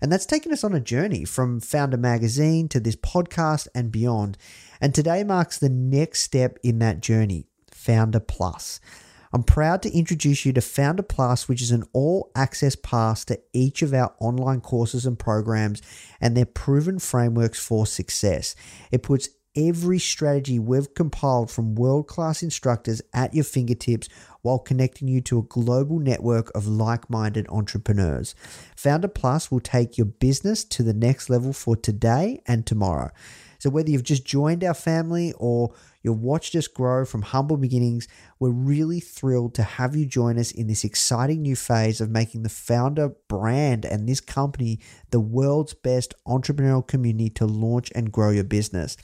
and that's taken us on a journey from Foundr Magazine to this podcast and beyond. And today marks the next step in that journey Foundr Plus. I'm proud to introduce you to Foundr Plus, which is an all access pass to each of our online courses and programs and their proven frameworks for success. It puts every strategy we've compiled from world class instructors at your fingertips while connecting you to a global network of like minded entrepreneurs. Foundr Plus will take your business to the next level for today and tomorrow. So, whether you've just joined our family or you've watched us grow from humble beginnings, we're really thrilled to have you join us in this exciting new phase of making the founder brand and this company the world's best entrepreneurial community to launch and grow your business.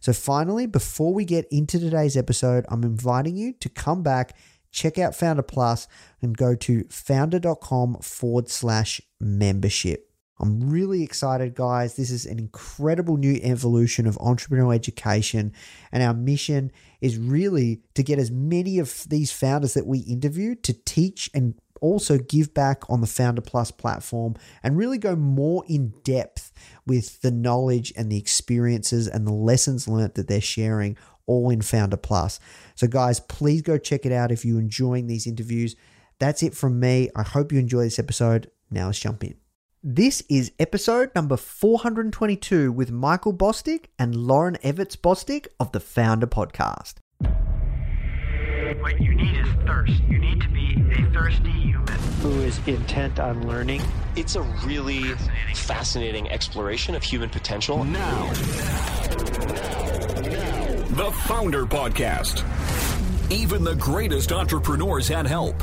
So, finally, before we get into today's episode, I'm inviting you to come back check out Founder Plus and go to foundr.com forward slash membership. I'm really excited, guys. This is an incredible new evolution of entrepreneurial education. And our mission is really to get as many of these founders that we interview to teach and also give back on the Foundr Plus platform and really go more in depth with the knowledge and the experiences and the lessons learned that they're sharing all in Foundr Plus. So, guys, please go check it out if you're enjoying these interviews. That's it from me. I hope you enjoy this episode. Now let's jump in. This is episode number 422 with Michael Bosstick and Lauryn Evarts Bosstick of the Foundr Podcast. What you need is thirst. You need to be a thirsty human. who is intent on learning. It's a really fascinating exploration of human potential. Now. The Foundr Podcast. Even the greatest entrepreneurs had help.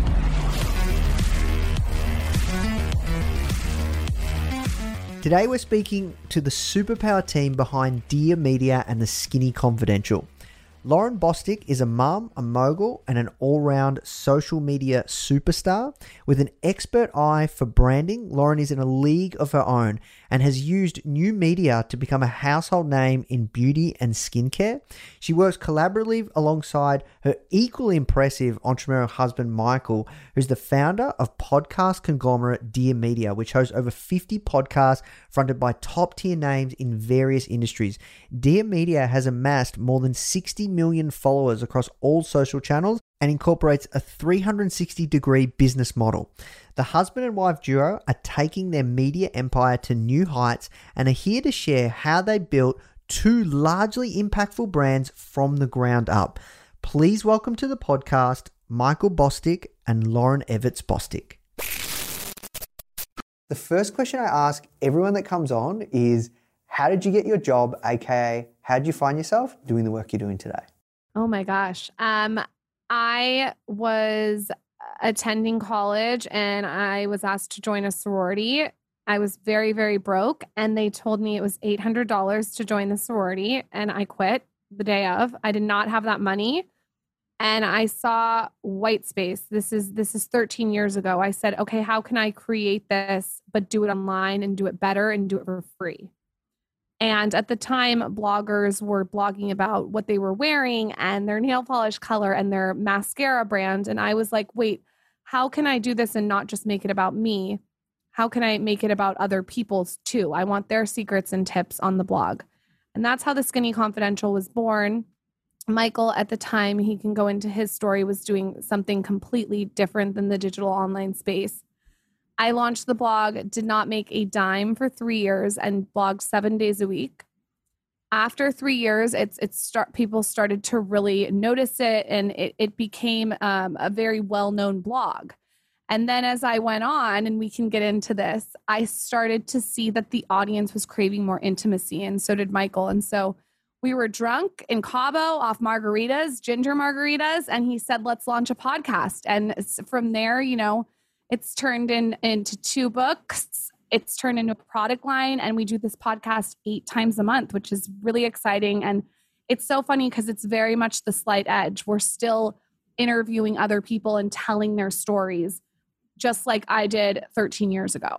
Today we're speaking to the superpower team behind Dear Media and the Skinny Confidential. Lauryn Bosstick is a mum, a mogul, and an all round social media superstar. With an expert eye for branding, Lauryn is in a league of her own and has used new media to become a household name in beauty and skincare. She works collaboratively alongside her equally impressive entrepreneurial husband, Michael, who's the founder of podcast conglomerate Dear Media, which hosts over 50 podcasts fronted by top tier names in various industries. Dear Media has amassed more than 60 million followers across all social channels and incorporates a 360 degree business model. The husband and wife duo are taking their media empire to new heights and are here to share how they built two largely impactful brands from the ground up. Please welcome to the podcast Michael Bosstick and Lauryn Evarts Bosstick. The first question I ask everyone that comes on is How did you get your job? AKA, how did you find yourself doing the work you're doing today? Oh my gosh. Um, I was attending college and I was asked to join a sorority. I was very, very broke, and they told me it was $800 to join the sorority, and I quit the day of. I did not have that money. And I saw white space. This is this is 13 years ago. I said, okay, how can I create this but do it online and do it better and do it for free? And at the time, bloggers were blogging about what they were wearing and their nail polish color and their mascara brand. And I was like, wait, how can I do this and not just make it about me? How can I make it about other people's too? I want their secrets and tips on the blog. And that's how the Skinny Confidential was born. Michael, at the time, he can go into his story, was doing something completely different than the digital online space. I launched the blog, did not make a dime for three years, and blogged seven days a week. After three years, it's it's start people started to really notice it, and it it became um, a very well known blog. And then as I went on, and we can get into this, I started to see that the audience was craving more intimacy, and so did Michael. And so we were drunk in Cabo off margaritas, ginger margaritas, and he said, "Let's launch a podcast." And from there, you know, it's turned in into two books. It's turned into a product line, and we do this podcast eight times a month, which is really exciting. And it's so funny because it's very much the slight edge. We're still interviewing other people and telling their stories, just like I did 13 years ago.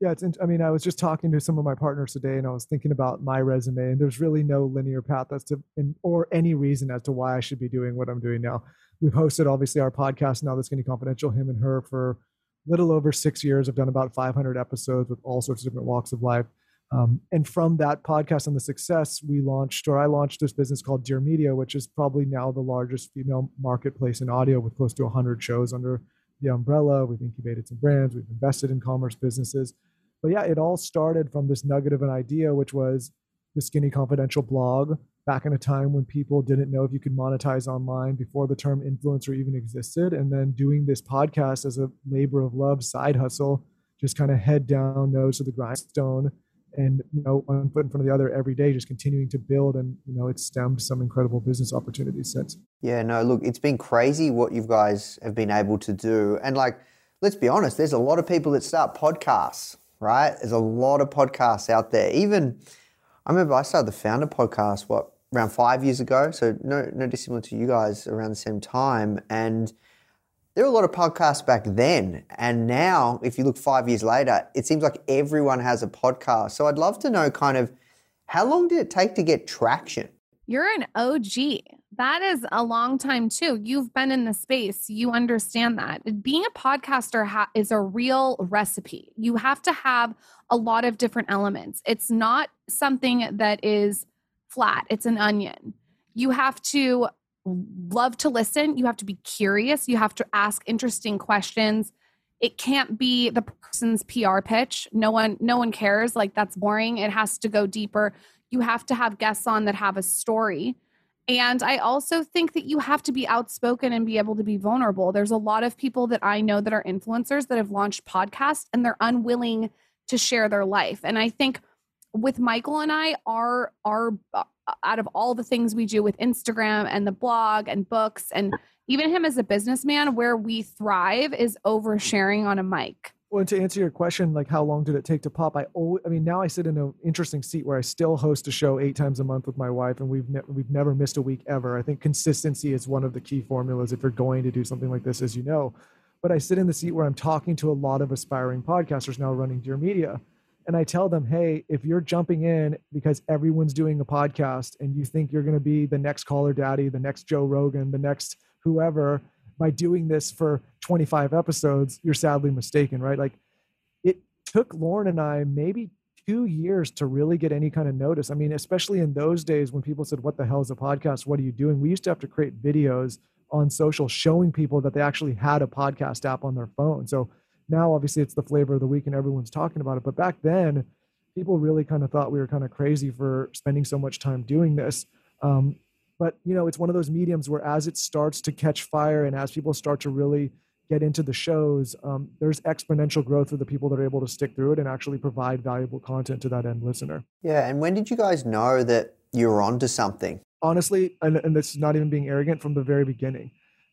Yeah, it's. I mean, I was just talking to some of my partners today, and I was thinking about my resume, and there's really no linear path as to, or any reason as to why I should be doing what I'm doing now we've hosted obviously our podcast now, The Skinny Confidential, him and her for a little over six years. I've done about 500 episodes with all sorts of different walks of life. Um, and from that podcast and the success, we launched, or I launched this business called Dear Media, which is probably now the largest female marketplace in audio with close to 100 shows under the umbrella. We've incubated some brands, we've invested in commerce businesses. But yeah, it all started from this nugget of an idea, which was the Skinny Confidential blog back in a time when people didn't know if you could monetize online before the term influencer even existed. And then doing this podcast as a labor of love side hustle, just kind of head down, nose to the grindstone, and you know, one foot in front of the other every day, just continuing to build. And you know, it's stemmed some incredible business opportunities since. Yeah, no, look, it's been crazy what you guys have been able to do. And like, let's be honest, there's a lot of people that start podcasts, right? There's a lot of podcasts out there. Even I remember I started the founder podcast, what, around five years ago. So no, no dissimilar to you guys around the same time. And there were a lot of podcasts back then. And now, if you look five years later, it seems like everyone has a podcast. So I'd love to know kind of how long did it take to get traction? You're an OG. That is a long time too. You've been in the space. You understand that. Being a podcaster ha- is a real recipe. You have to have a lot of different elements. It's not something that is flat, it's an onion. You have to love to listen, you have to be curious, you have to ask interesting questions. It can't be the person's PR pitch. No one no one cares, like that's boring. It has to go deeper. You have to have guests on that have a story. And I also think that you have to be outspoken and be able to be vulnerable. There's a lot of people that I know that are influencers that have launched podcasts and they're unwilling to share their life. And I think with Michael and I, our our uh, out of all the things we do with Instagram and the blog and books and even him as a businessman, where we thrive is oversharing on a mic. Well, to answer your question, like how long did it take to pop? I always, I mean, now I sit in an interesting seat where I still host a show eight times a month with my wife, and we've ne- we've never missed a week ever. I think consistency is one of the key formulas if you're going to do something like this, as you know. But I sit in the seat where I'm talking to a lot of aspiring podcasters now running Dear Media, and I tell them, hey, if you're jumping in because everyone's doing a podcast and you think you're going to be the next Call Her Daddy, the next Joe Rogan, the next whoever, by doing this for 25 episodes, you're sadly mistaken, right? Like it took Lauryn and I maybe two years to really get any kind of notice. I mean, especially in those days when people said, What the hell is a podcast? What are you doing? We used to have to create videos on social showing people that they actually had a podcast app on their phone. So now obviously it's the flavor of the week and everyone's talking about it but back then people really kind of thought we were kind of crazy for spending so much time doing this. Um, but you know it's one of those mediums where as it starts to catch fire and as people start to really get into the shows um, there's exponential growth for the people that are able to stick through it and actually provide valuable content to that end listener. Yeah and when did you guys know that you were onto something? Honestly and, and this is not even being arrogant from the very beginning.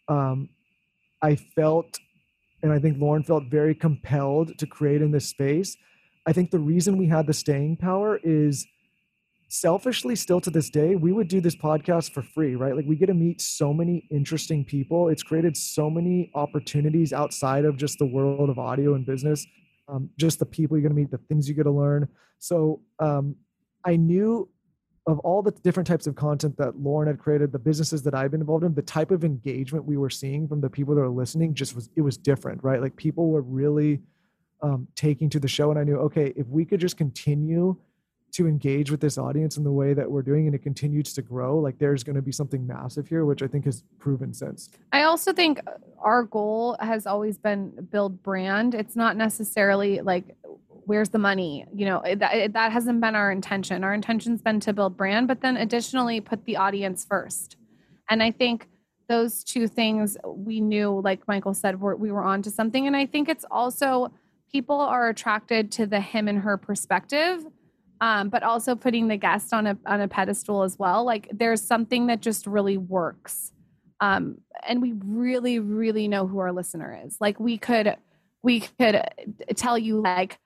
Um, i felt and I think Lauryn felt very compelled to create in this space. I think the reason we had the staying power is selfishly still to this day we would do this podcast for free right? Like we get to meet so many interesting people. It's created so many opportunities outside of just the world of audio and business um, just the people you're going to meet the things you get to learn. So um, i knew of all the different types of content that Lauryn had created, the businesses that I've been involved in, the type of engagement we were seeing from the people that are listening just was it was different, right? Like people were really um, taking to the show, and I knew, okay, if we could just continue to engage with this audience in the way that we're doing and it continues to grow like there's going to be something massive here which i think has proven since I also think our goal has always been build brand. It's not necessarily like where's the money. You know, that that hasn't been our intention. Our intention's been to build brand, but then additionally put the audience first. And I think those two things we knew, like Michael said, we're, we were on to something. And I think it's also people are attracted to the him and her perspective. Um, but also putting the guest on a on a pedestal as well. Like there's something that just really works um, and we really really know who our listener is like we could we could tell you like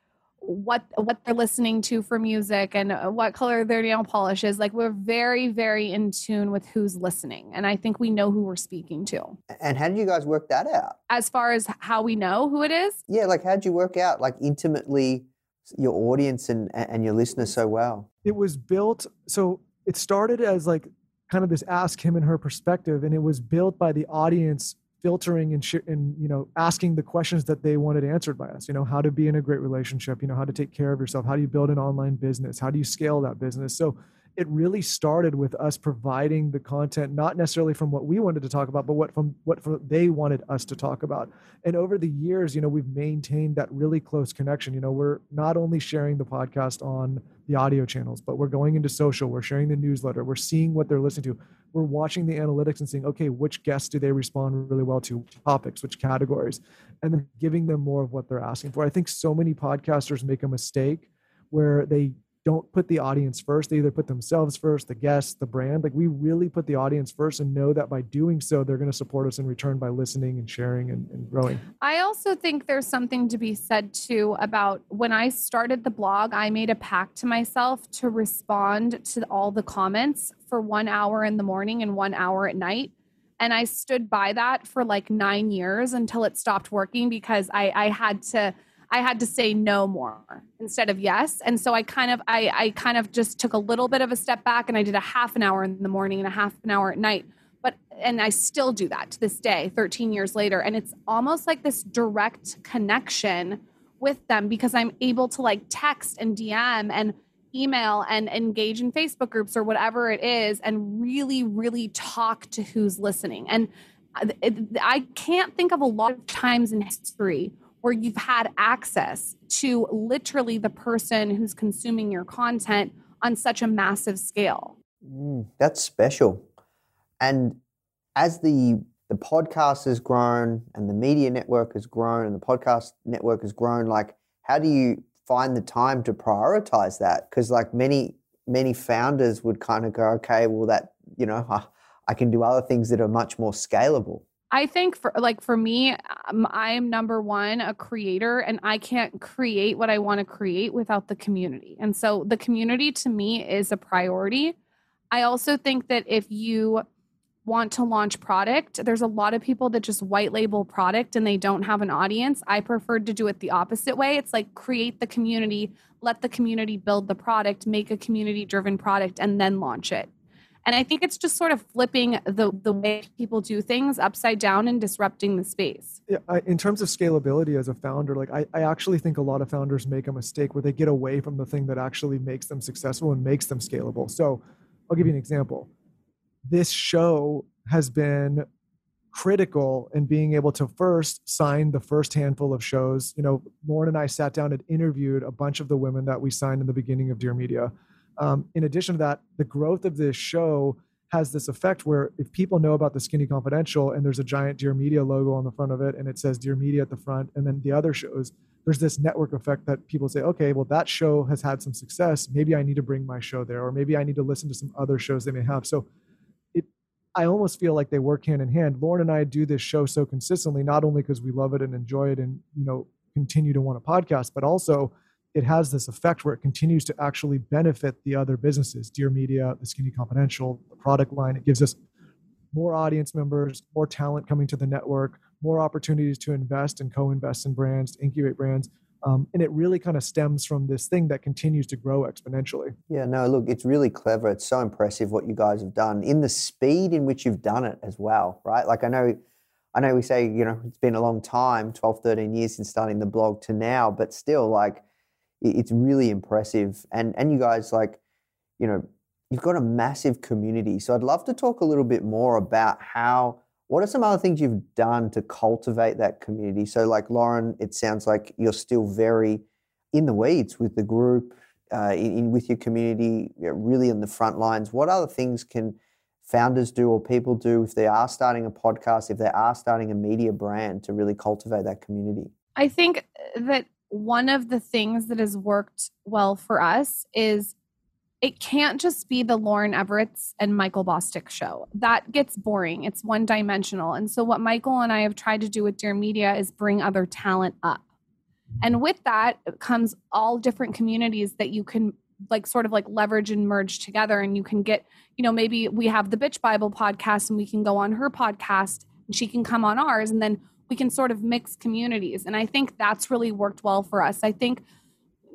what what they're listening to for music and uh, what color their nail polish is like we're very very in tune with who's listening and i think we know who we're speaking to And how did you guys work that out? as far as how we know who it is Yeah, like how'd you work out like intimately your audience and and your listeners so well? it was built so it started as like kind of this ask him and her perspective and it was built by the audience filtering and, sh- and you know asking the questions that they wanted answered by us you know how to be in a great relationship you know how to take care of yourself how do you build an online business how do you scale that business? So it really started with us providing the content not necessarily from what we wanted to talk about but what from what from they wanted us to talk about. And over the years you know we've maintained that really close connection. You know we're not only sharing the podcast on the audio channels but we're going into social we're sharing the newsletter we're seeing what they're listening to. We're watching the analytics and seeing okay which guests do they respond really well to topics which categories and then giving them more of what they're asking for. I think so many podcasters make a mistake where they don't put the audience first. They either put themselves first, the guests, the brand. Like we really put the audience first and know that by doing so, they're going to support us in return by listening and sharing and, and growing. I also think there's something to be said too about when I started the blog, I made a pact to myself to respond to all the comments for one hour in the morning and one hour at night. And I stood by that for like nine years until it stopped working because I, I had to I had to say no more instead of yes. And so I kind of I, I kind of just took a little bit of a step back and I did a half an hour in the morning and a half an hour at night. But and I still do that to this day 13 years later. And it's almost like this direct connection with them because I'm able to like text and DM and email and engage in Facebook groups or whatever it is and really really talk to who's listening. And uh, I can't think of a lot of times in history where you've had access to literally the person who's consuming your content on such a massive scale. Mm, that's special. And as the the podcast has grown and the media network has grown and the podcast network has grown, like how do you find the time to prioritize that? Because like many many founders would kind of go, okay, well that you know I, I can do other things that are much more scalable. I think for like for me, um, I'm number one a creator, and I can't create what I want to create without the community. And so the community to me is a priority. I also think that if you want to launch product, there's a lot of people that just white label product and they don't have an audience. I preferred to do it the opposite way. It's like create the community, let the community build the product, make a community driven product, and then launch it. And I think it's just sort of flipping the the way people do things upside down and disrupting the space. Yeah, I, in terms of scalability as a founder, like I, I actually think a lot of founders make a mistake where they get away from the thing that actually makes them successful and makes them scalable. So I'll give you an example. This show has been critical in being able to first sign the first handful of shows. You know, Lauryn and I sat down and interviewed a bunch of the women that we signed in the beginning of Dear Media. Um, in addition to that, the growth of this show has this effect where if people know about the Skinny Confidential and there's a giant Dear Media logo on the front of it and it says Dear Media at the front, and then the other shows, there's this network effect that people say, okay, well, that show has had some success. Maybe I need to bring my show there, or maybe I need to listen to some other shows they may have. So it, I almost feel like they work hand in hand. Lauryn and I do this show so consistently, not only because we love it and enjoy it and, you know, continue to want a podcast, but also it has this effect where it continues to actually benefit the other businesses, Dear Media, the Skinny Confidential, the product line. It gives us more audience members, more talent coming to the network, more opportunities to invest and co-invest in brands, incubate brands. Um, and it really kind of stems from this thing that continues to grow exponentially. Yeah, no, look, it's really clever. It's so impressive what you guys have done in the speed in which you've done it as well, right? Like I know I know we say, you know, it's been a long time, 12, 13 years since starting the blog to now, but still like it's really impressive. And and you guys like, you know, you've got a massive community. So I'd love to talk a little bit more about how what are some other things you've done to cultivate that community? So, like Lauryn, it sounds like you're still very in the weeds with the group, uh, in, in, with your community, really in the front lines. What other things can founders do or people do if they are starting a podcast, if they are starting a media brand to really cultivate that community? I think that one of the things that has worked well for us is it can't just be the Lauryn Evarts and Michael Bosstick show. That gets boring. It's one dimensional. And so, what Michael and I have tried to do with Dear Media is bring other talent up. And with that comes all different communities that you can like sort of like leverage and merge together. And you can get, you know, maybe we have the Bitch Bible podcast and we can go on her podcast and she can come on ours. And then we can sort of mix communities. And I think that's really worked well for us. I think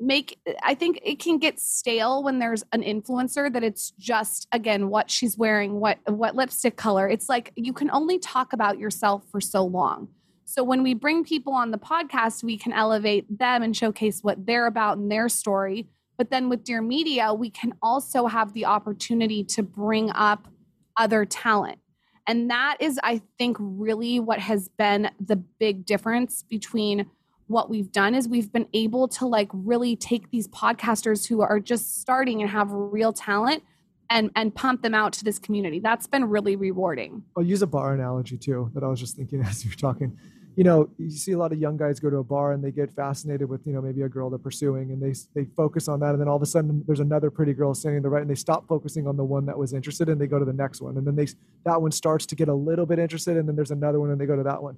make i think it can get stale when there's an influencer that it's just again what she's wearing what what lipstick color it's like you can only talk about yourself for so long so when we bring people on the podcast we can elevate them and showcase what they're about and their story but then with dear media we can also have the opportunity to bring up other talent and that is i think really what has been the big difference between what we've done is we've been able to like really take these podcasters who are just starting and have real talent and and pump them out to this community. That's been really rewarding. I'll use a bar analogy too that I was just thinking as you were talking. You know, you see a lot of young guys go to a bar and they get fascinated with, you know, maybe a girl they're pursuing and they they focus on that and then all of a sudden there's another pretty girl standing to the right and they stop focusing on the one that was interested and they go to the next one and then they that one starts to get a little bit interested and then there's another one and they go to that one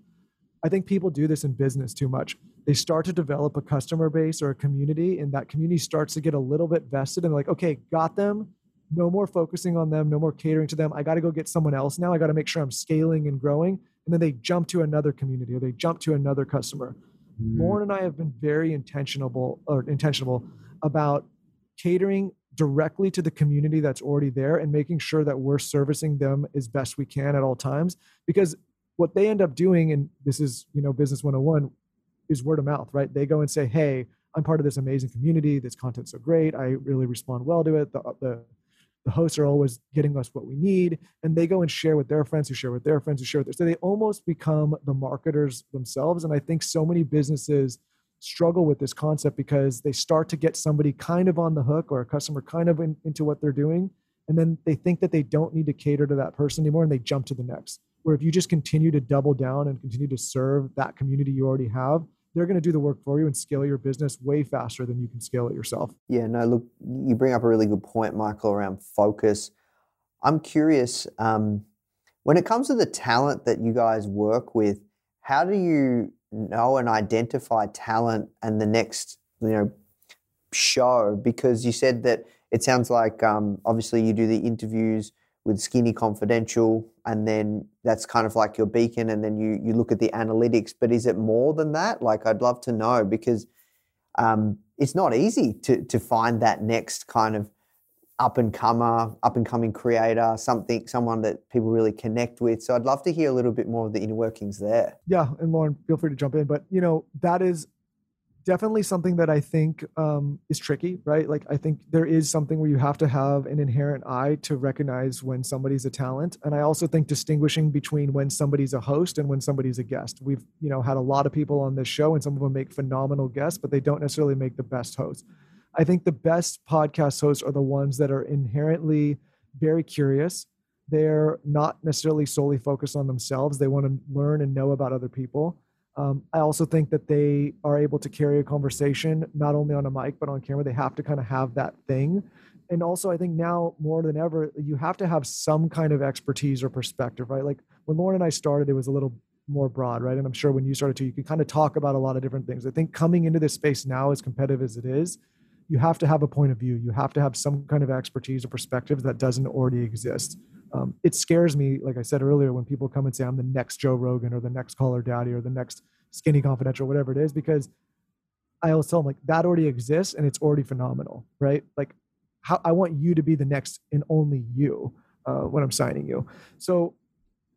I think people do this in business too much. They start to develop a customer base or a community, and that community starts to get a little bit vested and like, okay, got them. No more focusing on them, no more catering to them. I got to go get someone else now. I got to make sure I'm scaling and growing. And then they jump to another community or they jump to another customer. Mm. Lauryn and I have been very intentional or intentional about catering directly to the community that's already there and making sure that we're servicing them as best we can at all times because what they end up doing, and this is, you know, business 101, is word of mouth, right? They go and say, hey, I'm part of this amazing community. This content's so great. I really respond well to it. The, the, the hosts are always getting us what we need. And they go and share with their friends who share with their friends who share with their. So they almost become the marketers themselves. And I think so many businesses struggle with this concept because they start to get somebody kind of on the hook or a customer kind of in, into what they're doing. And then they think that they don't need to cater to that person anymore and they jump to the next where if you just continue to double down and continue to serve that community you already have, they're going to do the work for you and scale your business way faster than you can scale it yourself. Yeah, no, look, you bring up a really good point, Michael, around focus. I'm curious, um, when it comes to the talent that you guys work with, how do you know and identify talent and the next, you know, show? Because you said that it sounds like um, obviously you do the interviews with Skinny Confidential, and then that's kind of like your beacon, and then you you look at the analytics. But is it more than that? Like, I'd love to know because um, it's not easy to to find that next kind of up and comer, up and coming creator, something, someone that people really connect with. So I'd love to hear a little bit more of the inner workings there. Yeah, and Lauryn, feel free to jump in. But you know, that is definitely something that I think um, is tricky, right? Like I think there is something where you have to have an inherent eye to recognize when somebody's a talent, and I also think distinguishing between when somebody's a host and when somebody's a guest. We've you know had a lot of people on this show, and some of them make phenomenal guests, but they don't necessarily make the best hosts. I think the best podcast hosts are the ones that are inherently very curious. They're not necessarily solely focused on themselves. They want to learn and know about other people um, I also think that they are able to carry a conversation not only on a mic but on camera. They have to kind of have that thing. And also, I think now more than ever, you have to have some kind of expertise or perspective, right? Like when Lauryn and I started, it was a little more broad, right? And I'm sure when you started too, you can kind of talk about a lot of different things. I think coming into this space now, as competitive as it is, you have to have a point of view. You have to have some kind of expertise or perspective that doesn't already exist um, it scares me, like I said earlier, when people come and say I'm the next Joe Rogan or the next Call Her Daddy or the next Skinny Confidential, whatever it is, because I always tell them like that already exists and it's already phenomenal, right? Like, how I want you to be the next and only you uh, when I'm signing you. So,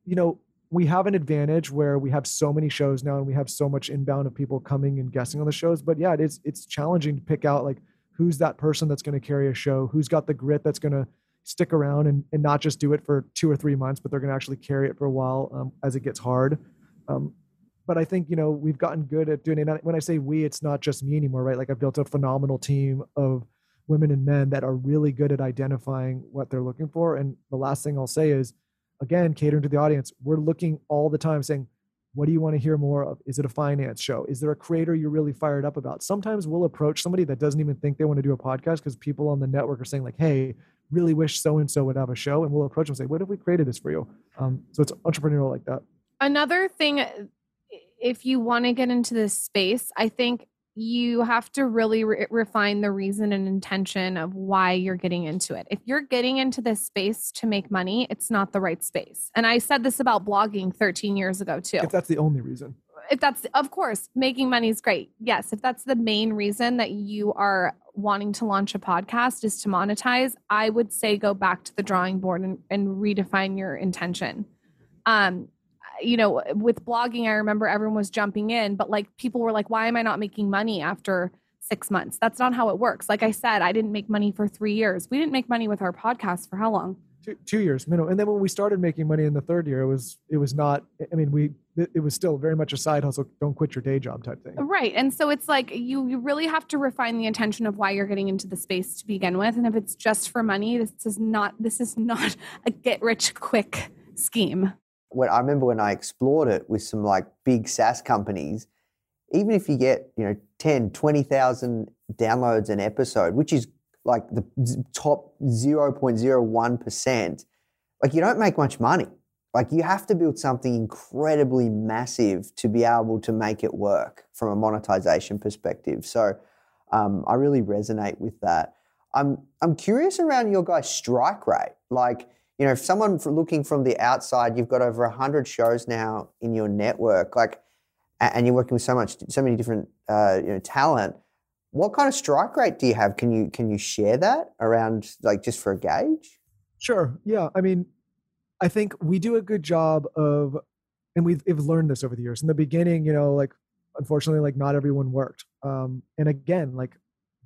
you know, we have an advantage where we have so many shows now and we have so much inbound of people coming and guessing on the shows. But yeah, it is it's challenging to pick out like who's that person that's going to carry a show, who's got the grit that's going to stick around and, and not just do it for two or three months, but they're going to actually carry it for a while um, as it gets hard. Um, but I think you know we've gotten good at doing it. When I say we, it's not just me anymore, right? Like I've built a phenomenal team of women and men that are really good at identifying what they're looking for. And the last thing I'll say is, again, catering to the audience, we're looking all the time saying, what do you want to hear more of? Is it a finance show? Is there a creator you're really fired up about? Sometimes we'll approach somebody that doesn't even think they want to do a podcast because people on the network are saying, like, hey, really wish so and so would have a show. And we'll approach them and say, what if we created this for you? Um, so it's entrepreneurial like that. Another thing, if you want to get into this space, I think you have to really re- refine the reason and intention of why you're getting into it. If you're getting into this space to make money, it's not the right space. And I said this about blogging 13 years ago too. If that's the only reason. If that's of course, making money is great. Yes, if that's the main reason that you are wanting to launch a podcast is to monetize, I would say go back to the drawing board and, and redefine your intention. Um, you know, with blogging, I remember everyone was jumping in, but like people were like, why am I not making money after six months? That's not how it works. Like I said, I didn't make money for three years. We didn't make money with our podcast for how long? Two, two years minimum. And then when we started making money in the third year, it was, it was not, I mean, we, it was still very much a side hustle. Don't quit your day job type thing. Right. And so it's like you, you really have to refine the intention of why you're getting into the space to begin with. And if it's just for money, this is not, this is not a get rich quick scheme when I remember when I explored it with some like big SaaS companies, even if you get, you know, 10, 20,000 downloads an episode, which is like the top 0.01%, like you don't make much money. Like you have to build something incredibly massive to be able to make it work from a monetization perspective. So um, I really resonate with that. I'm I'm curious around your guys' strike rate. Like, you know, if someone looking from the outside, you've got over 100 shows now in your network, like, and you're working with so much, so many different, uh, you know, talent. What kind of strike rate do you have? Can you can you share that around, like, just for a gauge? Sure. Yeah. I mean, I think we do a good job of, and we've, we've learned this over the years. In the beginning, you know, like, unfortunately, like, not everyone worked. Um, and again, like,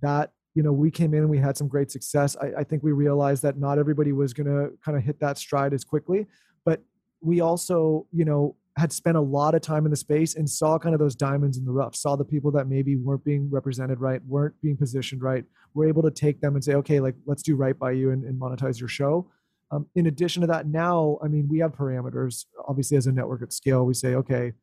that you know, we came in and we had some great success. I, I think we realized that not everybody was going to kind of hit that stride as quickly, but we also, you know, had spent a lot of time in the space and saw kind of those diamonds in the rough, saw the people that maybe weren't being represented right, weren't being positioned right. We're able to take them and say, okay, like let's do right by you and, and monetize your show. Um, in addition to that, now, I mean, we have parameters. Obviously, as a network at scale, we say, okay,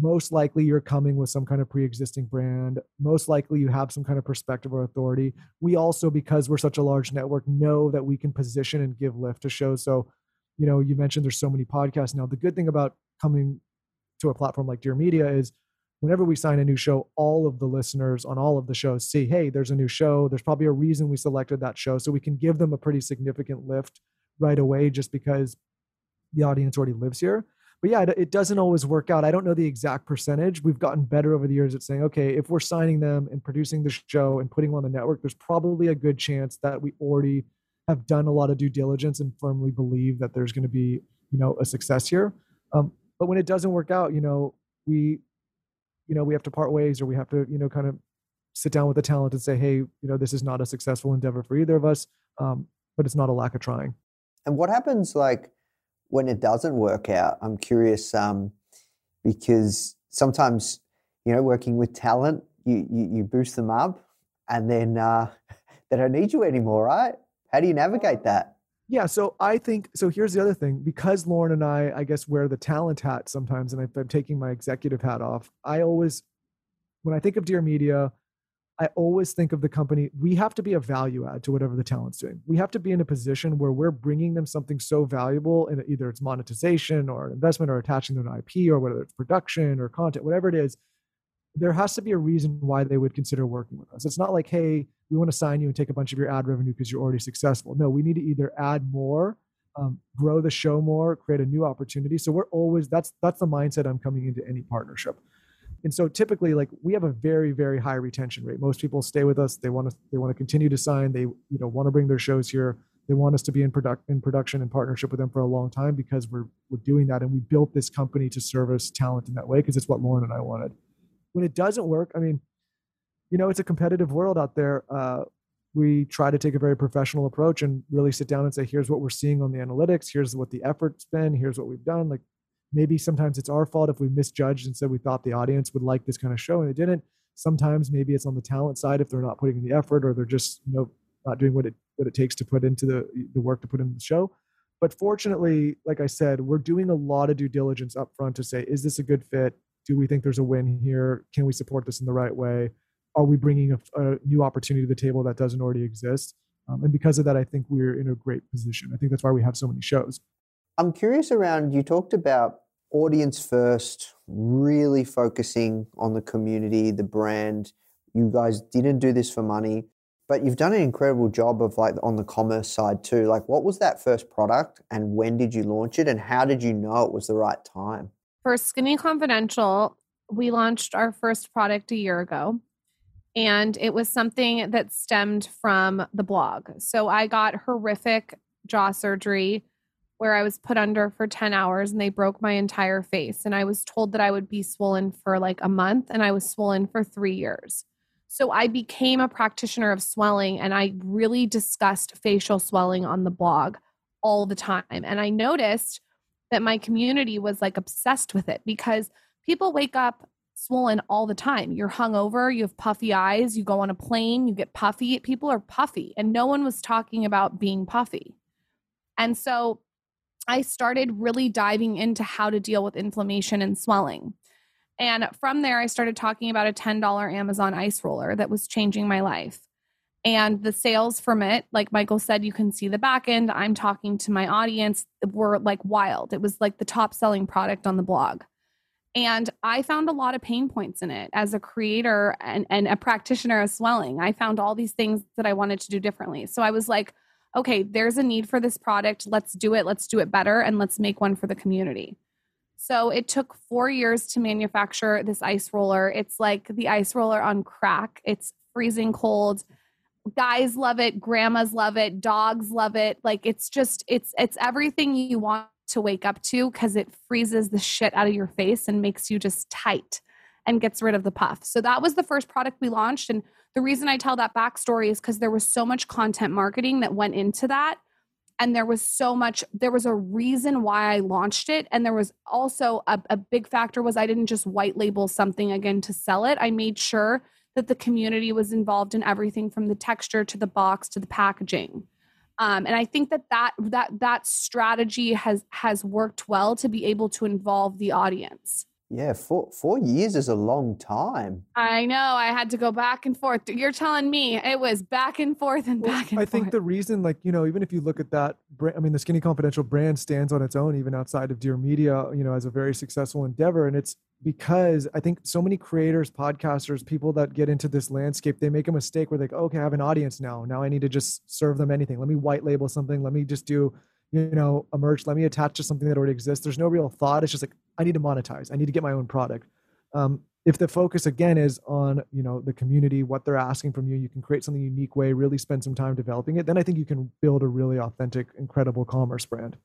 most likely you're coming with some kind of pre-existing brand. Most likely you have some kind of perspective or authority. We also because we're such a large network know that we can position and give lift to shows so you know you mentioned there's so many podcasts. Now the good thing about coming to a platform like dear media is whenever we sign a new show all of the listeners on all of the shows see hey there's a new show. There's probably a reason we selected that show. So we can give them a pretty significant lift right away just because the audience already lives here but yeah, it, doesn't always work out. I don't know the exact percentage. We've gotten better over the years at saying, okay, if we're signing them and producing the show and putting them on the network, there's probably a good chance that we already have done a lot of due diligence and firmly believe that there's going to be, you know, a success here. Um, but when it doesn't work out, you know, we, you know, we have to part ways or we have to, you know, kind of sit down with the talent and say, hey, you know, this is not a successful endeavor for either of us, um, but it's not a lack of trying. And what happens like when it doesn't work out, I'm curious um, because sometimes, you know, working with talent, you, you, you boost them up and then uh, they don't need you anymore, right? How do you navigate that? Yeah, so I think so. Here's the other thing because Lauryn and I, I guess, wear the talent hat sometimes, and I'm taking my executive hat off. I always, when I think of Dear Media, I always think of the company, we have to be a value add to whatever the talent's doing. We have to be in a position where we're bringing them something so valuable, and either it's monetization or investment or attaching them to IP or whether it's production or content, whatever it is. There has to be a reason why they would consider working with us. It's not like, hey, we want to sign you and take a bunch of your ad revenue because you're already successful. No, we need to either add more, um, grow the show more, create a new opportunity. So we're always that's that's the mindset I'm coming into any partnership. And so typically like we have a very very high retention rate. Most people stay with us. They want to they want to continue to sign. They you know want to bring their shows here. They want us to be in product in production and partnership with them for a long time because we're we're doing that and we built this company to service talent in that way because it's what Lauryn and I wanted. When it doesn't work, I mean, you know, it's a competitive world out there. Uh, we try to take a very professional approach and really sit down and say, here's what we're seeing on the analytics. Here's what the effort's been. Here's what we've done. Like maybe sometimes it's our fault if we misjudged and said we thought the audience would like this kind of show and they didn't. Sometimes maybe it's on the talent side if they're not putting in the effort or they're just you know not doing what it what it takes to put into the the work to put into the show. But fortunately, like I said, we're doing a lot of due diligence up front to say, is this a good fit? Do we think there's a win here? Can we support this in the right way? Are we bringing a, a new opportunity to the table that doesn't already exist? Um, and because of that, I think we're in a great position. I think that's why we have so many shows. I'm curious around, you talked about audience first, really focusing on the community, the brand. You guys didn't do this for money, but you've done an incredible job of like on the commerce side too. Like, what was that first product and when did you launch it and how did you know it was the right time? For Skinny Confidential, we launched our first product a year ago. And it was something that stemmed from the blog. So I got horrific jaw surgery where I was put under for 10 hours and they broke my entire face. And I was told that I would be swollen for like a month and I was swollen for three years. So I became a practitioner of swelling and I really discussed facial swelling on the blog all the time. And I noticed that my community was like obsessed with it because people wake up swollen all the time. You're hungover, you have puffy eyes, you go on a plane, you get puffy. People are puffy, and no one was talking about being puffy. And so I started really diving into how to deal with inflammation and swelling. And from there, I started talking about a $10 Amazon ice roller that was changing my life. And the sales from it, like Michael said, you can see the back end. I'm talking to my audience, were like wild. It was like the top selling product on the blog. And I found a lot of pain points in it as a creator and, and a practitioner of swelling. I found all these things that I wanted to do differently. So I was like, okay, there's a need for this product. Let's do it. Let's do it better. And let's make one for the community. So it took four years to manufacture this ice roller. It's like the ice roller on crack. It's freezing cold. Guys love it, grandmas love it, dogs love it. Like it's just it's it's everything you want to wake up to because it freezes the shit out of your face and makes you just tight and gets rid of the puff. So that was the first product we launched. And the reason I tell that backstory is because there was so much content marketing that went into that. And there was so much there was a reason why i launched it. And there was also a, a, big factor was i didn't just white label something again to sell it. I made sure that the community was involved in everything from the texture to the box to the packaging. Um, and i think that that that that strategy has has worked well to be able to involve the audience yeah, four four years is a long time. I know. I had to go back and forth. You're telling me it was back and forth and well, back and forth. I forth. think the reason, like you know, even if you look at that, brand, I mean, the Skinny Confidential brand stands on its own, even outside of Dear Media, you know, as a very successful endeavor, and it's because I think so many creators, podcasters, people that get into this landscape, they make a mistake where they go, okay, I have an audience now. Now I need to just serve them anything. Let me white label something. Let me just do you know, a merch, let me attach to something that already exists. There's no real thought. It's just like, I need to monetize. I need to get my own product. Um, if the focus again is on, you know, the community, what they're asking from you, you can create something unique way, really spend some time developing it. Then I think you can build a really authentic, incredible commerce brand.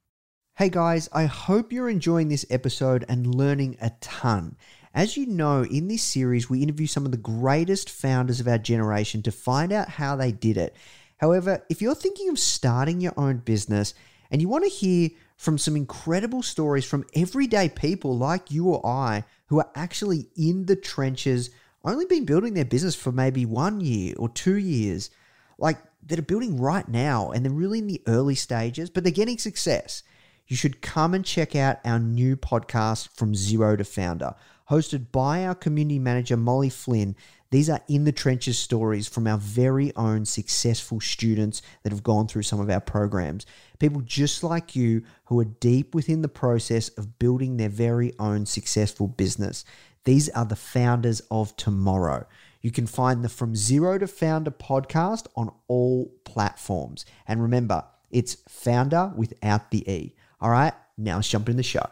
Hey guys, I hope you're enjoying this episode and learning a ton. As you know, in this series, we interview some of the greatest founders of our generation to find out how they did it. However, if you're thinking of starting your own business, and you want to hear from some incredible stories from everyday people like you or I who are actually in the trenches, only been building their business for maybe one year or two years, like that are building right now and they're really in the early stages, but they're getting success. You should come and check out our new podcast, From Zero to Founder, hosted by our community manager, Molly Flynn. These are in the trenches stories from our very own successful students that have gone through some of our programs. People just like you who are deep within the process of building their very own successful business. These are the founders of tomorrow. You can find the From Zero to Founder podcast on all platforms. And remember, it's founder without the E. All right, now let's jump in the show.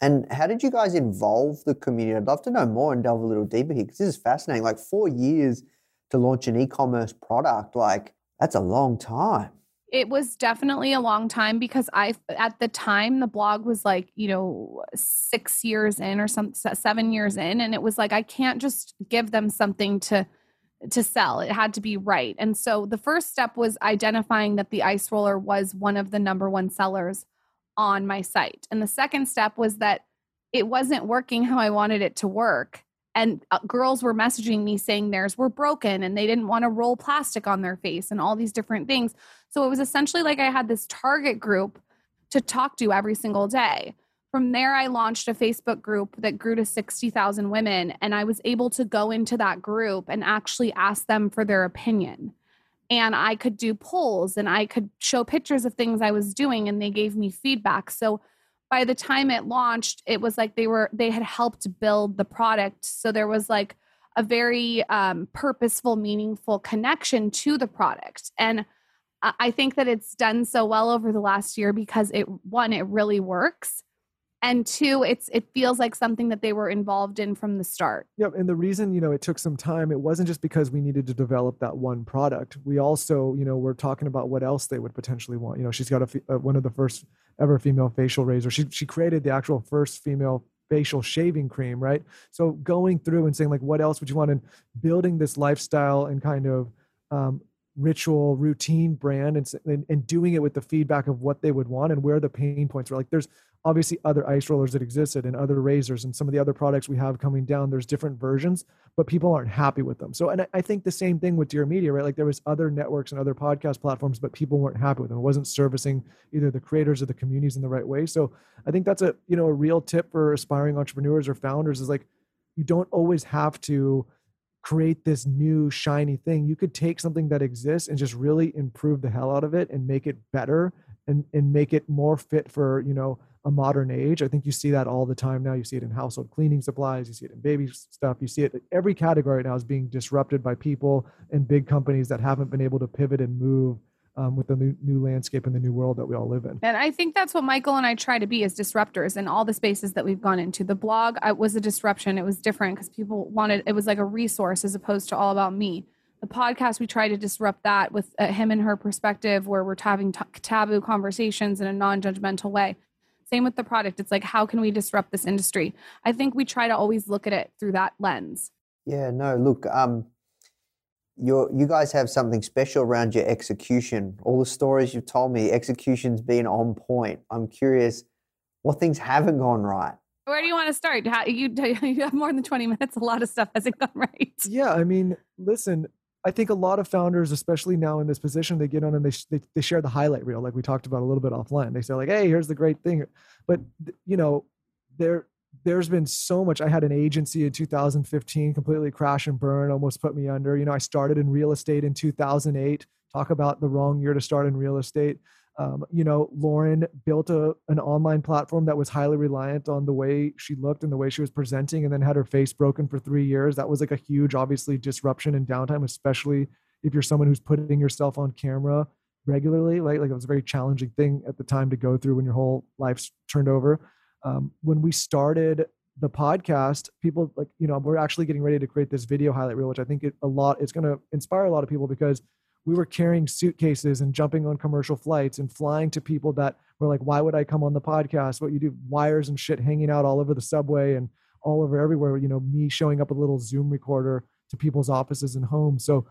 And how did you guys involve the community? I'd love to know more and delve a little deeper here because this is fascinating. Like four years to launch an e-commerce product, like that's a long time. It was definitely a long time because I, at the time, the blog was like, you know, six years in or some seven years in. And it was like, I can't just give them something to, to sell. It had to be right. And so the first step was identifying that the ice roller was one of the number one sellers on my site. And the second step was that it wasn't working how I wanted it to work. And uh, girls were messaging me saying theirs were broken and they didn't want to roll plastic on their face and all these different things. So it was essentially like I had this target group to talk to every single day. From there, I launched a Facebook group that grew to 60,000 women, and I was able to go into that group and actually ask them for their opinion and I could do polls and I could show pictures of things I was doing and they gave me feedback. So by the time it launched, it was like they were they had helped build the product. So there was like a very um, purposeful, meaningful connection to the product. And I think that it's done so well over the last year because it one, it really works and two it's it feels like something that they were involved in from the start. Yep and the reason you know it took some time it wasn't just because we needed to develop that one product. We also you know we're talking about what else they would potentially want. You know she's got a, a one of the first ever female facial razor she she created the actual first female facial shaving cream right? So going through and saying like what else would you want? And building this lifestyle and kind of um, ritual routine brand and, and, and doing it with the feedback of what they would want and where the pain points were. Like there's obviously other ice rollers that existed and other razors and some of the other products we have coming down. There's different versions but people aren't happy with them. So and i think the same thing with dear media right? Like there was other networks and other podcast platforms but people weren't happy with them. It wasn't servicing either the creators or the communities in the right way. So i think that's a you know a real tip for aspiring entrepreneurs or founders is like you don't always have to create this new shiny thing you could take something that exists and just really improve the hell out of it and make it better and and make it more fit for you know a modern age. I think you see that all the time now. You see it in household cleaning supplies, you see it in baby stuff, you see it every category now is being disrupted by people and big companies that haven't been able to pivot and move um, with the new, new landscape and the new world that we all live in. And I think that's what Michael and I try to be as disruptors in all the spaces that we've gone into. The blog I, was a disruption. It was different because people wanted, it was like a resource as opposed to all about me. The podcast, we try to disrupt that with uh, him and her perspective, where we're having t- taboo conversations in a non judgmental way. Same with the product. It's like, how can we disrupt this industry? I think we try to always look at it through that lens. Yeah, no, look, um, you you guys have something special around your execution. All the stories you've told me, execution's been on point. I'm curious, what things haven't gone right? Where do you want to start? How, you, you have more than 20 minutes. A lot of stuff hasn't gone right. Yeah, I mean, listen, I think a lot of founders, especially now in this position, they get on and they, they, they share the highlight reel, like we talked about a little bit offline. They say like, "Hey, here's the great thing," but you know, there there's been so much. I had an agency in 2015, completely crash and burn, almost put me under. You know, I started in real estate in 2008. Talk about the wrong year to start in real estate. Um, you know, Lauryn built a, an online platform that was highly reliant on the way she looked and the way she was presenting, and then had her face broken for three years. That was like a huge, obviously, disruption and downtime, especially if you're someone who's putting yourself on camera regularly. Like, like it was a very challenging thing at the time to go through when your whole life's turned over. Um, when we started the podcast, people like, you know, we're actually getting ready to create this video highlight reel, which I think it, a lot, it's going to inspire a lot of people because we were carrying suitcases and jumping on commercial flights and flying to people that were like, why would I come on the podcast? What you do, wires and shit hanging out all over the subway and all over everywhere. You know, me showing up a little Zoom recorder to people's offices and homes. So,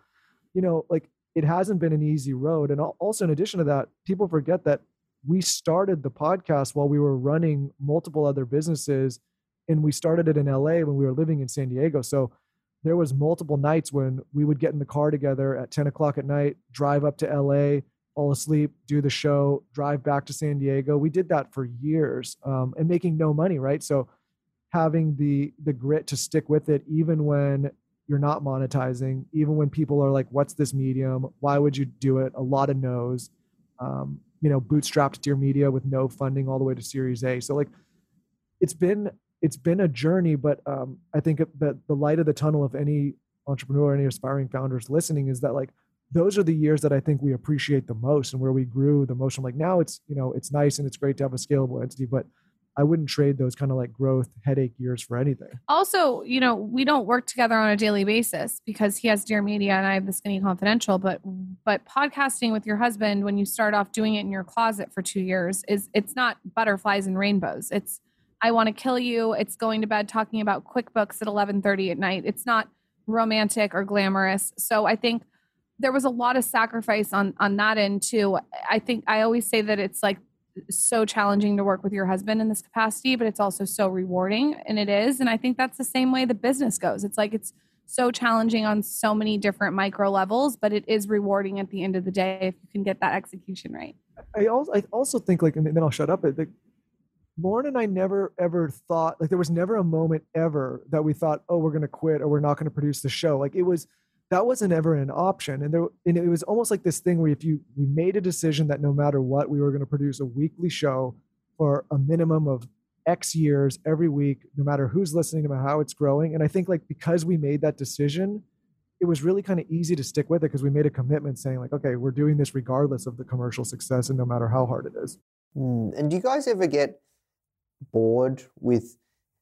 you know, like it hasn't been an easy road. And also, in addition to that, people forget that we started the podcast while we were running multiple other businesses and we started it in LA when we were living in San Diego. So there was multiple nights when we would get in the car together at 10 o'clock at night drive up to la fall asleep do the show drive back to san diego. We did that for years um, and making no money right? So having the the grit to stick with it even when you're not monetizing even when people are like what's this medium? Why would you do it? A lot of no's. Um, you know bootstrapped Dear Media with no funding all the way to series a so like it's been it's been a journey, but um, I think that the light of the tunnel of any entrepreneur, any aspiring founders listening is that like those are the years that I think we appreciate the most and where we grew the most. I'm like now it's you know it's nice and it's great to have a scalable entity, but I wouldn't trade those kind of like growth headache years for anything. Also, you know, we don't work together on a daily basis because he has Dear Media and I have the Skinny Confidential. But but podcasting with your husband when you start off doing it in your closet for two years is it's not butterflies and rainbows. It's I want to kill you. It's going to bed talking about QuickBooks at eleven thirty at night. It's not romantic or glamorous. So I think there was a lot of sacrifice on on that end too. I think I always say that it's like so challenging to work with your husband in this capacity, but it's also so rewarding, and it is. And I think that's the same way the business goes. It's like it's so challenging on so many different micro levels, but it is rewarding at the end of the day if you can get that execution right. I also I also think like, and then I'll shut up. Like, Lauryn and I never ever thought like there was never a moment ever that we thought, oh, we're going to quit or we're not going to produce the show. Like it was that wasn't ever an option. And there and it was almost like this thing where if you we made a decision that no matter what we were going to produce a weekly show for a minimum of x years every week no matter who's listening no how it's growing. And i think like because we made that decision it was really kind of easy to stick with it because we made a commitment saying like okay we're doing this regardless of the commercial success and no matter how hard it is. Mm. And do you guys ever get bored with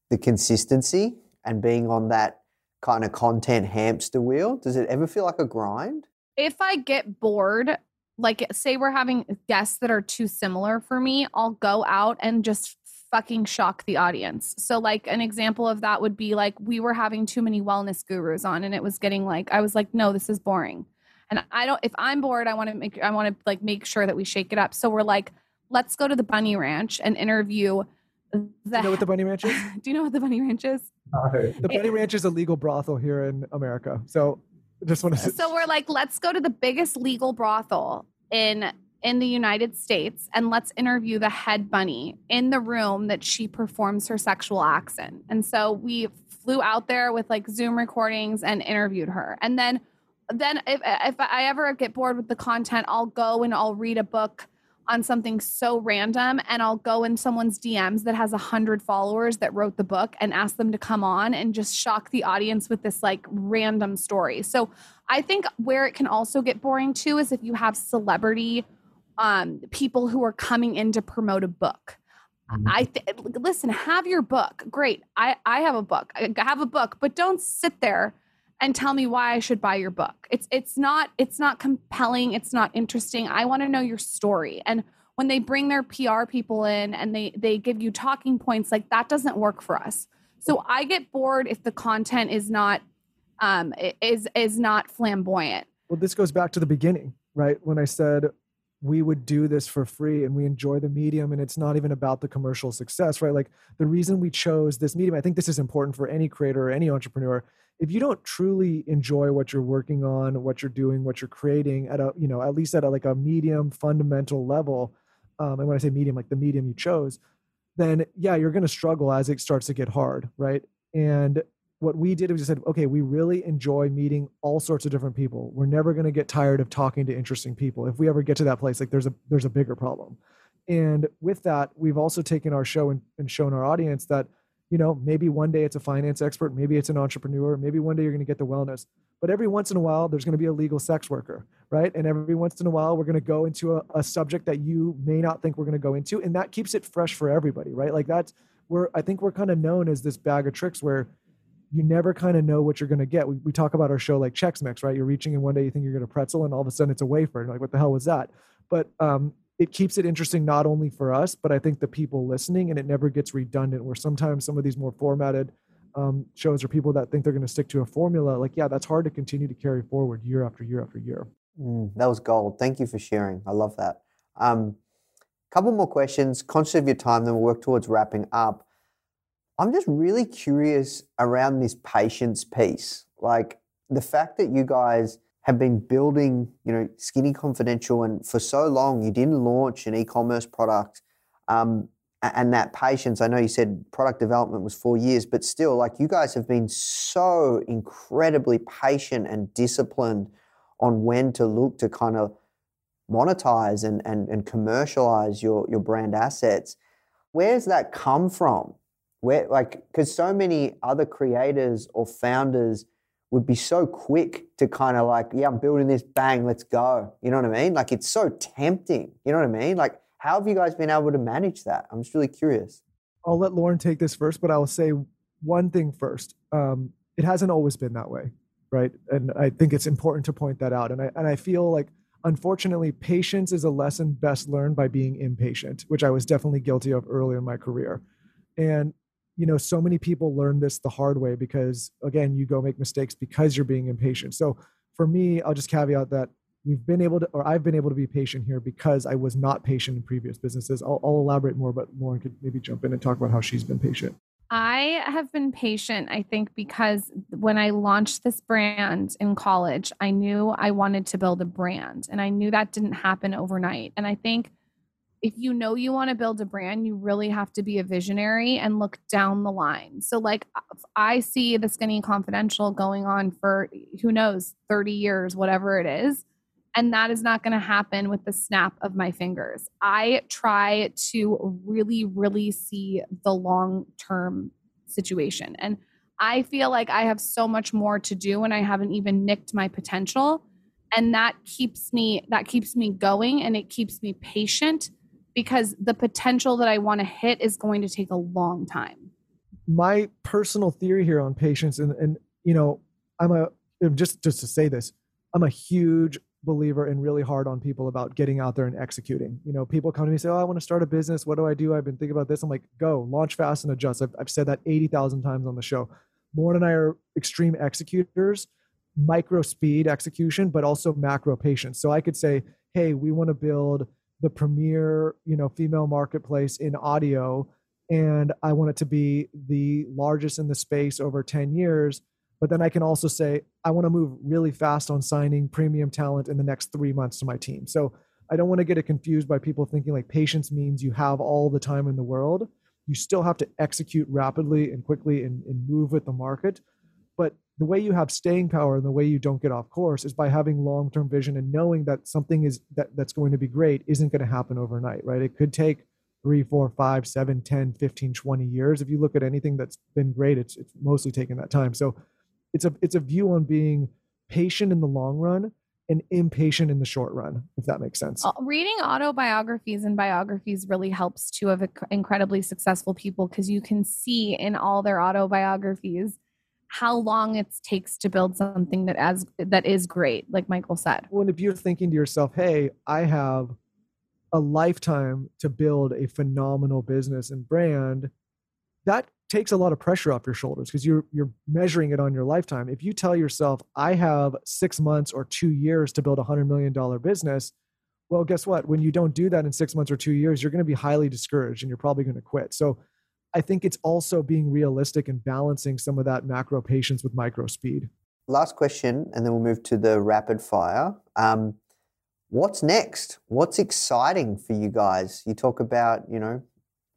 the consistency and being on that kind of content hamster wheel? Does it ever feel like a grind? If I get bored, like say we're having guests that are too similar for me, I'll go out and just fucking shock the audience. So like an example of that would be like we were having too many wellness gurus on and it was getting like I was like no, this is boring. And I don't if I'm bored, I want to make I want to like make sure that we shake it up. So we're like let's go to the bunny ranch and interview Do you know what the bunny ranch is? Do you know what the bunny ranch is? the bunny ranch is a legal brothel here in america. So just want to so we're like let's go to the biggest legal brothel in in the united states and let's interview the head bunny in the room that she performs her sexual acts in. And so we flew out there with like zoom recordings and interviewed her. And then then if, if i ever get bored with the content i'll go and i'll read a book on something so random and I'll go in someone's DMs that has a hundred followers that wrote the book and ask them to come on and just shock the audience with this like random story. So I think where it can also get boring too is if you have celebrity um, people who are coming in to promote a book. I th- listen, have your book. Great. I, I have a book. I have a book, but don't sit there and tell me why I should buy your book. It's it's not it's not compelling, it's not interesting. I want to know your story. And when they bring their PR people in and they they give you talking points like that doesn't work for us. So I get bored if the content is not um is is not flamboyant. Well, this goes back to the beginning, right? When I said we would do this for free and we enjoy the medium and it's not even about the commercial success, right? Like the reason we chose this medium, I think this is important for any creator or any entrepreneur. If you don't truly enjoy what you're working on, what you're doing, what you're creating at a, you know, at least at a, like a medium fundamental level, um, and when I say medium, like the medium you chose, then yeah, you're going to struggle as it starts to get hard, right? And what we did was we said, okay, we really enjoy meeting all sorts of different people. We're never going to get tired of talking to interesting people. If we ever get to that place, like there's a there's a bigger problem. And with that, we've also taken our show and, and shown our audience that, you know, maybe one day it's a finance expert, maybe it's an entrepreneur, maybe one day you're going to get the wellness. But every once in a while, there's going to be a legal sex worker, right? And every once in a while, we're going to go into a, a subject that you may not think we're going to go into, and that keeps it fresh for everybody, right? Like that's we're I think we're kind of known as this bag of tricks where you never kind of know what you're going to get. We, we talk about our show like Chex Mix, right? You're reaching and one day you think you're going to pretzel and all of a sudden it's a wafer. And like, what the hell was that? But um, it keeps it interesting not only for us, but I think the people listening and it never gets redundant where sometimes some of these more formatted um, shows are people that think they're going to stick to a formula. Like, yeah, that's hard to continue to carry forward year after year after year. Mm, that was gold. Thank you for sharing. I love that. Um, couple more questions. Conscious of your time, then we'll work towards wrapping up. I'm just really curious around this patience piece. Like the fact that you guys have been building, you know, Skinny Confidential, and for so long you didn't launch an e-commerce product, um, and that patience. I know you said product development was four years, but still, like you guys have been so incredibly patient and disciplined on when to look to kind of monetize and and, and commercialize your your brand assets. Where's that come from? where like because so many other creators or founders would be so quick to kind of like yeah i'm building this bang let's go you know what i mean like it's so tempting you know what i mean like how have you guys been able to manage that i'm just really curious I'll let Lauryn take this first, but I will say one thing first. Um, it hasn't always been that way, right? And I think it's important to point that out. And I and I feel like unfortunately, patience is a lesson best learned by being impatient, which I was definitely guilty of earlier in my career. And you know, so many people learn this the hard way because again, you go make mistakes because you're being impatient. So for me, I'll just caveat that we've been able to, or I've been able to be patient here because I was not patient in previous businesses. I'll, I'll elaborate more, but Lauryn could maybe jump in and talk about how she's been patient. I have been patient, I think, because when I launched this brand in college, I knew I wanted to build a brand and I knew that didn't happen overnight. And I think if you know you want to build a brand, you really have to be a visionary and look down the line. So, like, I see the Skinny Confidential going on for who knows, 30 years, whatever it is. And that is not going to happen with the snap of my fingers. I try to really, really see the long term situation. And I feel like I have so much more to do and I haven't even nicked my potential. And that keeps me that keeps me going and it keeps me patient because the potential that I want to hit is going to take a long time. My personal theory here on patience and and you know, I'm a just just to say this, I'm a huge believer and really hard on people about getting out there and executing. You know, people come to me and say, Oh, I want to start a business. What do I do? I've been thinking about this. I'm like, go, launch fast and adjust. I've, I've said that 80,000 times on the show. Lauryn and I are extreme executors, micro speed execution, but also macro patience. So I could say, Hey, we want to build the premier, you know, female marketplace in audio. And I want it to be the largest in the space over 10 years but then I can also say, I want to move really fast on signing premium talent in the next three months to my team. So I don't want to get it confused by people thinking like patience means you have all the time in the world. You still have to execute rapidly and quickly and, and move with the market. But the way you have staying power and the way you don't get off course is by having long-term vision and knowing that something is that, that's going to be great isn't going to happen overnight, right? It could take three, four, five, seven, 10, 15, 20 years. If you look at anything that's been great, it's, it's mostly taken that time. So it's a it's a view on being patient in the long run and impatient in the short run if that makes sense uh, reading autobiographies and biographies really helps too of incredibly successful people because you can see in all their autobiographies how long it takes to build something that as that is great like michael said well if you're thinking to yourself hey i have a lifetime to build a phenomenal business and brand that takes a lot of pressure off your shoulders because you're you're measuring it on your lifetime. If you tell yourself, I have six months or two years to build a hundred million dollar business, well, guess what? When you don't do that in six months or two years, you're going to be highly discouraged and you're probably going to quit. So I think it's also being realistic and balancing some of that macro patience with micro speed. Last question, and then we'll move to the rapid fire. Um, what's next? What's exciting for you guys? You talk about, you know,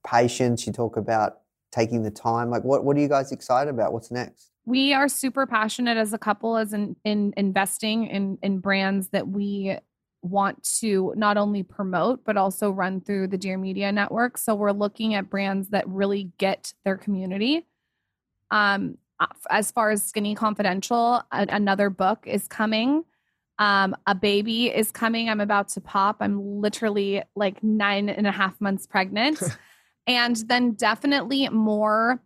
patience. You talk about taking the time? Like, what what are you guys excited about? What's next? We are super passionate as a couple, as in, in investing in in brands that we want to not only promote but also run through the Dear Media network. So we're looking at brands that really get their community. Um, as far as Skinny Confidential, a- another book is coming. Um, a baby is coming. I'm about to pop. I'm literally like nine and a half months pregnant. and then definitely more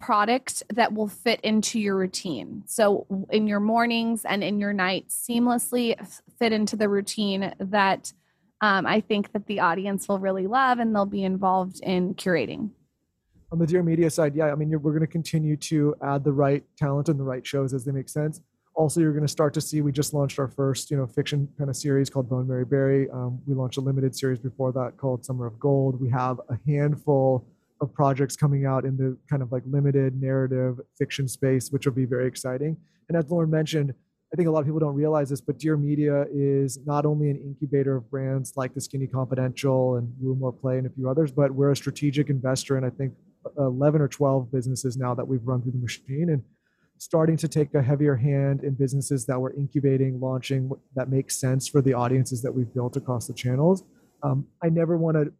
product that will fit into your routine. So in your mornings and in your nights, seamlessly fit into the routine that um, I think that the audience will really love and they'll be involved in curating. On the Dear Media side, yeah, I mean, we're going to continue to add the right talent and the right shows as they make sense also you're going to start to see we just launched our first you know fiction kind of series called bone mary berry um, we launched a limited series before that called summer of gold we have a handful of projects coming out in the kind of like limited narrative fiction space which will be very exciting and as lauryn mentioned i think a lot of people don't realize this but dear media is not only an incubator of brands like the skinny confidential and more play and a few others but we're a strategic investor in i think 11 or 12 businesses now that we've run through the machine and starting to take a heavier hand in businesses that we're incubating, launching that makes sense for the audiences that we've built across the channels. Um, I never want to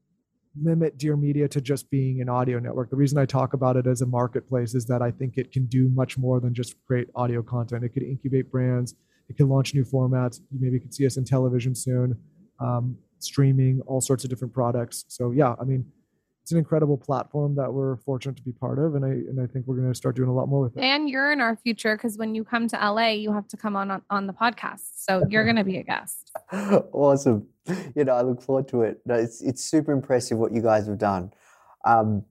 limit Dear Media to just being an audio network. The reason I talk about it as a marketplace is that I think it can do much more than just create audio content. It could incubate brands, it can launch new formats. You maybe could see us in television soon, um, streaming, all sorts of different products. So, yeah, I mean, it's an incredible platform that we're fortunate to be part of, and I and I think we're going to start doing a lot more with it. And you're in our future because when you come to LA, you have to come on on, on the podcast. So you're going to be a guest. awesome. You know, I look forward to it. No, it's it's super impressive what you guys have done. Um,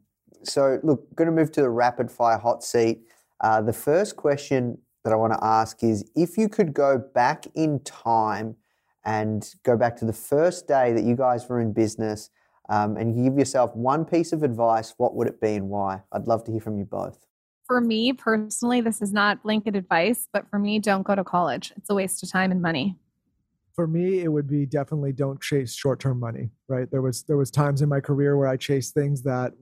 so, look, going to move to the rapid fire hot seat. Uh, the first question that I want to ask is if you could go back in time and go back to the first day that you guys were in business um, and you give yourself one piece of advice, what would it be and why? I'd love to hear from you both. For me personally, this is not blanket advice, but for me, don't go to college. It's a waste of time and money. For me, it would be definitely don't chase short-term money. Right? There was there was times in my career where I chased things that,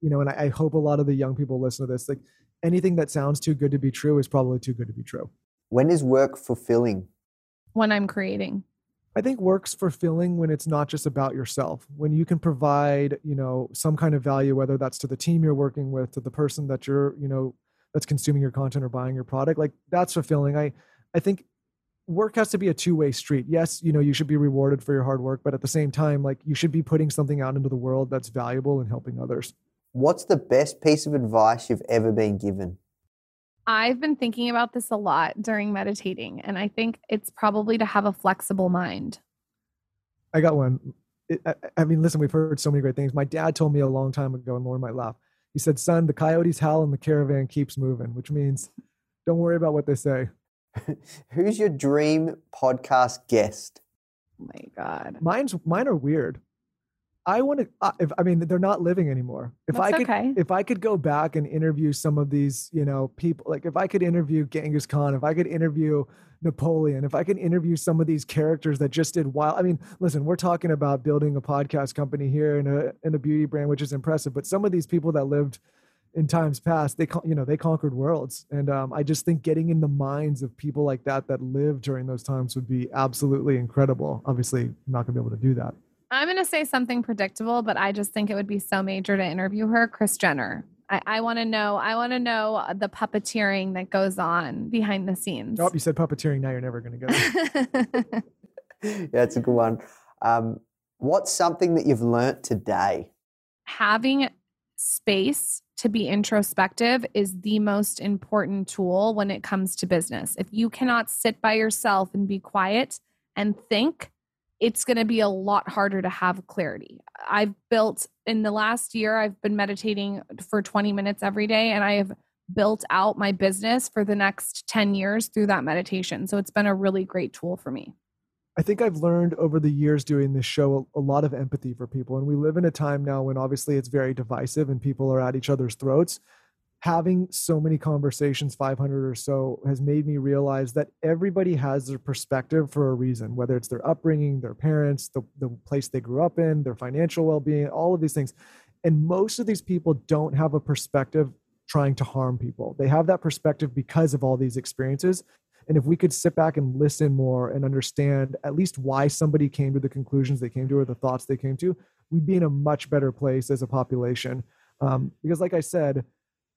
you know, and I, I hope a lot of the young people listen to this. Like anything that sounds too good to be true is probably too good to be true. When is work fulfilling? When I'm creating. I think work's fulfilling when it's not just about yourself. When you can provide, you know, some kind of value, whether that's to the team you're working with, to the person that you're, you know, that's consuming your content or buying your product, like that's fulfilling. I, I think work has to be a two-way street. Yes, you know, you should be rewarded for your hard work, but at the same time, like you should be putting something out into the world that's valuable and helping others. What's the best piece of advice you've ever been given? I've been thinking about this a lot during meditating, and I think it's probably to have a flexible mind. I got one. It, I, I, mean, listen, we've heard so many great things. My dad told me a long time ago, and Lauryn might laugh. He said, Son, the coyotes howl and the caravan keeps moving, which means don't worry about what they say. Who's your dream podcast guest? Oh my God. Mine's, mine are weird. I want to. Uh, if I mean, they're not living anymore. If That's I could, okay. if I could go back and interview some of these, you know, people, like if I could interview Genghis Khan, if I could interview Napoleon, if I could interview some of these characters that just did wild. I mean, listen, we're talking about building a podcast company here and a and a beauty brand, which is impressive. But some of these people that lived in times past, they you know they conquered worlds, and um, I just think getting in the minds of people like that that lived during those times would be absolutely incredible. Obviously, I'm not going to be able to do that. I'm going to say something predictable, but I just think it would be so major to interview her, Kris Jenner. I, I want to know. I want to know the puppeteering that goes on behind the scenes. Oh, you said puppeteering. Now you're never going to go. yeah, it's a good one. Um, what's something that you've learnt today? Having space to be introspective is the most important tool when it comes to business. If you cannot sit by yourself and be quiet and think, it's going to be a lot harder to have clarity. I've built in the last year, I've been meditating for 20 minutes every day, and I have built out my business for the next 10 years through that meditation. So it's been a really great tool for me. I think I've learned over the years doing this show a, a, lot of empathy for people. And we live in a time now when obviously it's very divisive and people are at each other's throats having so many conversations 500 or so has made me realize that everybody has their perspective for a reason whether it's their upbringing their parents the, the place they grew up in their financial well-being all of these things. And most of these people don't have a perspective trying to harm people. They have that perspective because of all these experiences. And if we could sit back and listen more and understand at least why somebody came to the conclusions they came to or the thoughts they came to we'd be in a much better place as a population. Um, because like i said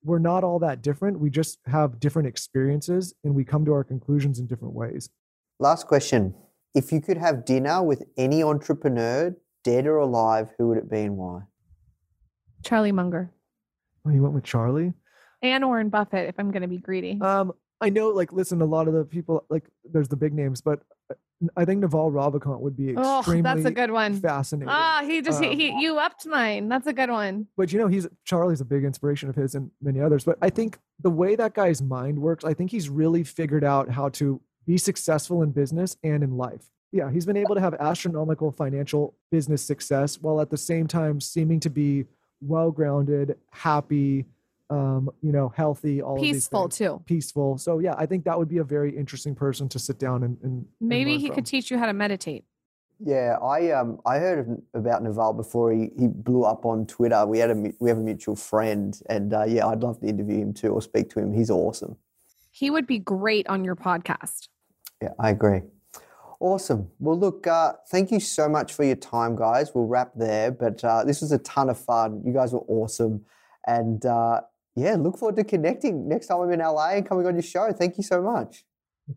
we're not all that different. We just have different experiences and we come to our conclusions in different ways. Last question. If you could have dinner with any entrepreneur, dead or alive, who would it be and why? Charlie Munger. Oh, you went with Charlie? And Warren Buffett, if I'm going to be greedy. Um, I know, like, listen, a lot of the people, like, there's the big names, but I think Naval Ravikant would be extremely. Oh, that's a good one. Fascinating. Ah, he just um, he, he you upped mine. That's a good one. But you know, he's Charlie's a big inspiration of his and many others. But I think the way that guy's mind works, I think he's really figured out how to be successful in business and in life. Yeah, he's been able to have astronomical financial business success while at the same time seeming to be well grounded, happy, um, you know, healthy, all peaceful too. Peaceful. So yeah, I think that would be a very interesting person to sit down and, and maybe and he from. could teach you how to meditate. Yeah, I um I heard of, about Naval before he, he blew up on Twitter. We had a we have a mutual friend, and uh, yeah, I'd love to interview him too or speak to him. He's awesome. He would be great on your podcast. Yeah, I agree. Awesome. Well, look, uh, thank you so much for your time, guys. We'll wrap there, but uh, this was a ton of fun. You guys were awesome, and uh, yeah, look forward to connecting next time I'm in LA and coming on your show. Thank you so much.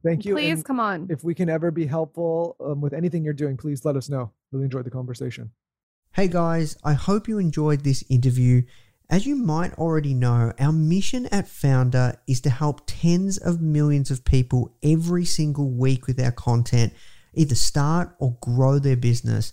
Thank you. Please and come on. If we can ever be helpful um, with anything you're doing, please let us know. Really enjoyed the conversation. Hey guys, I hope you enjoyed this interview. As you might already know, our mission at Foundr is to help tens of millions of people every single week with our content, either start or grow their business,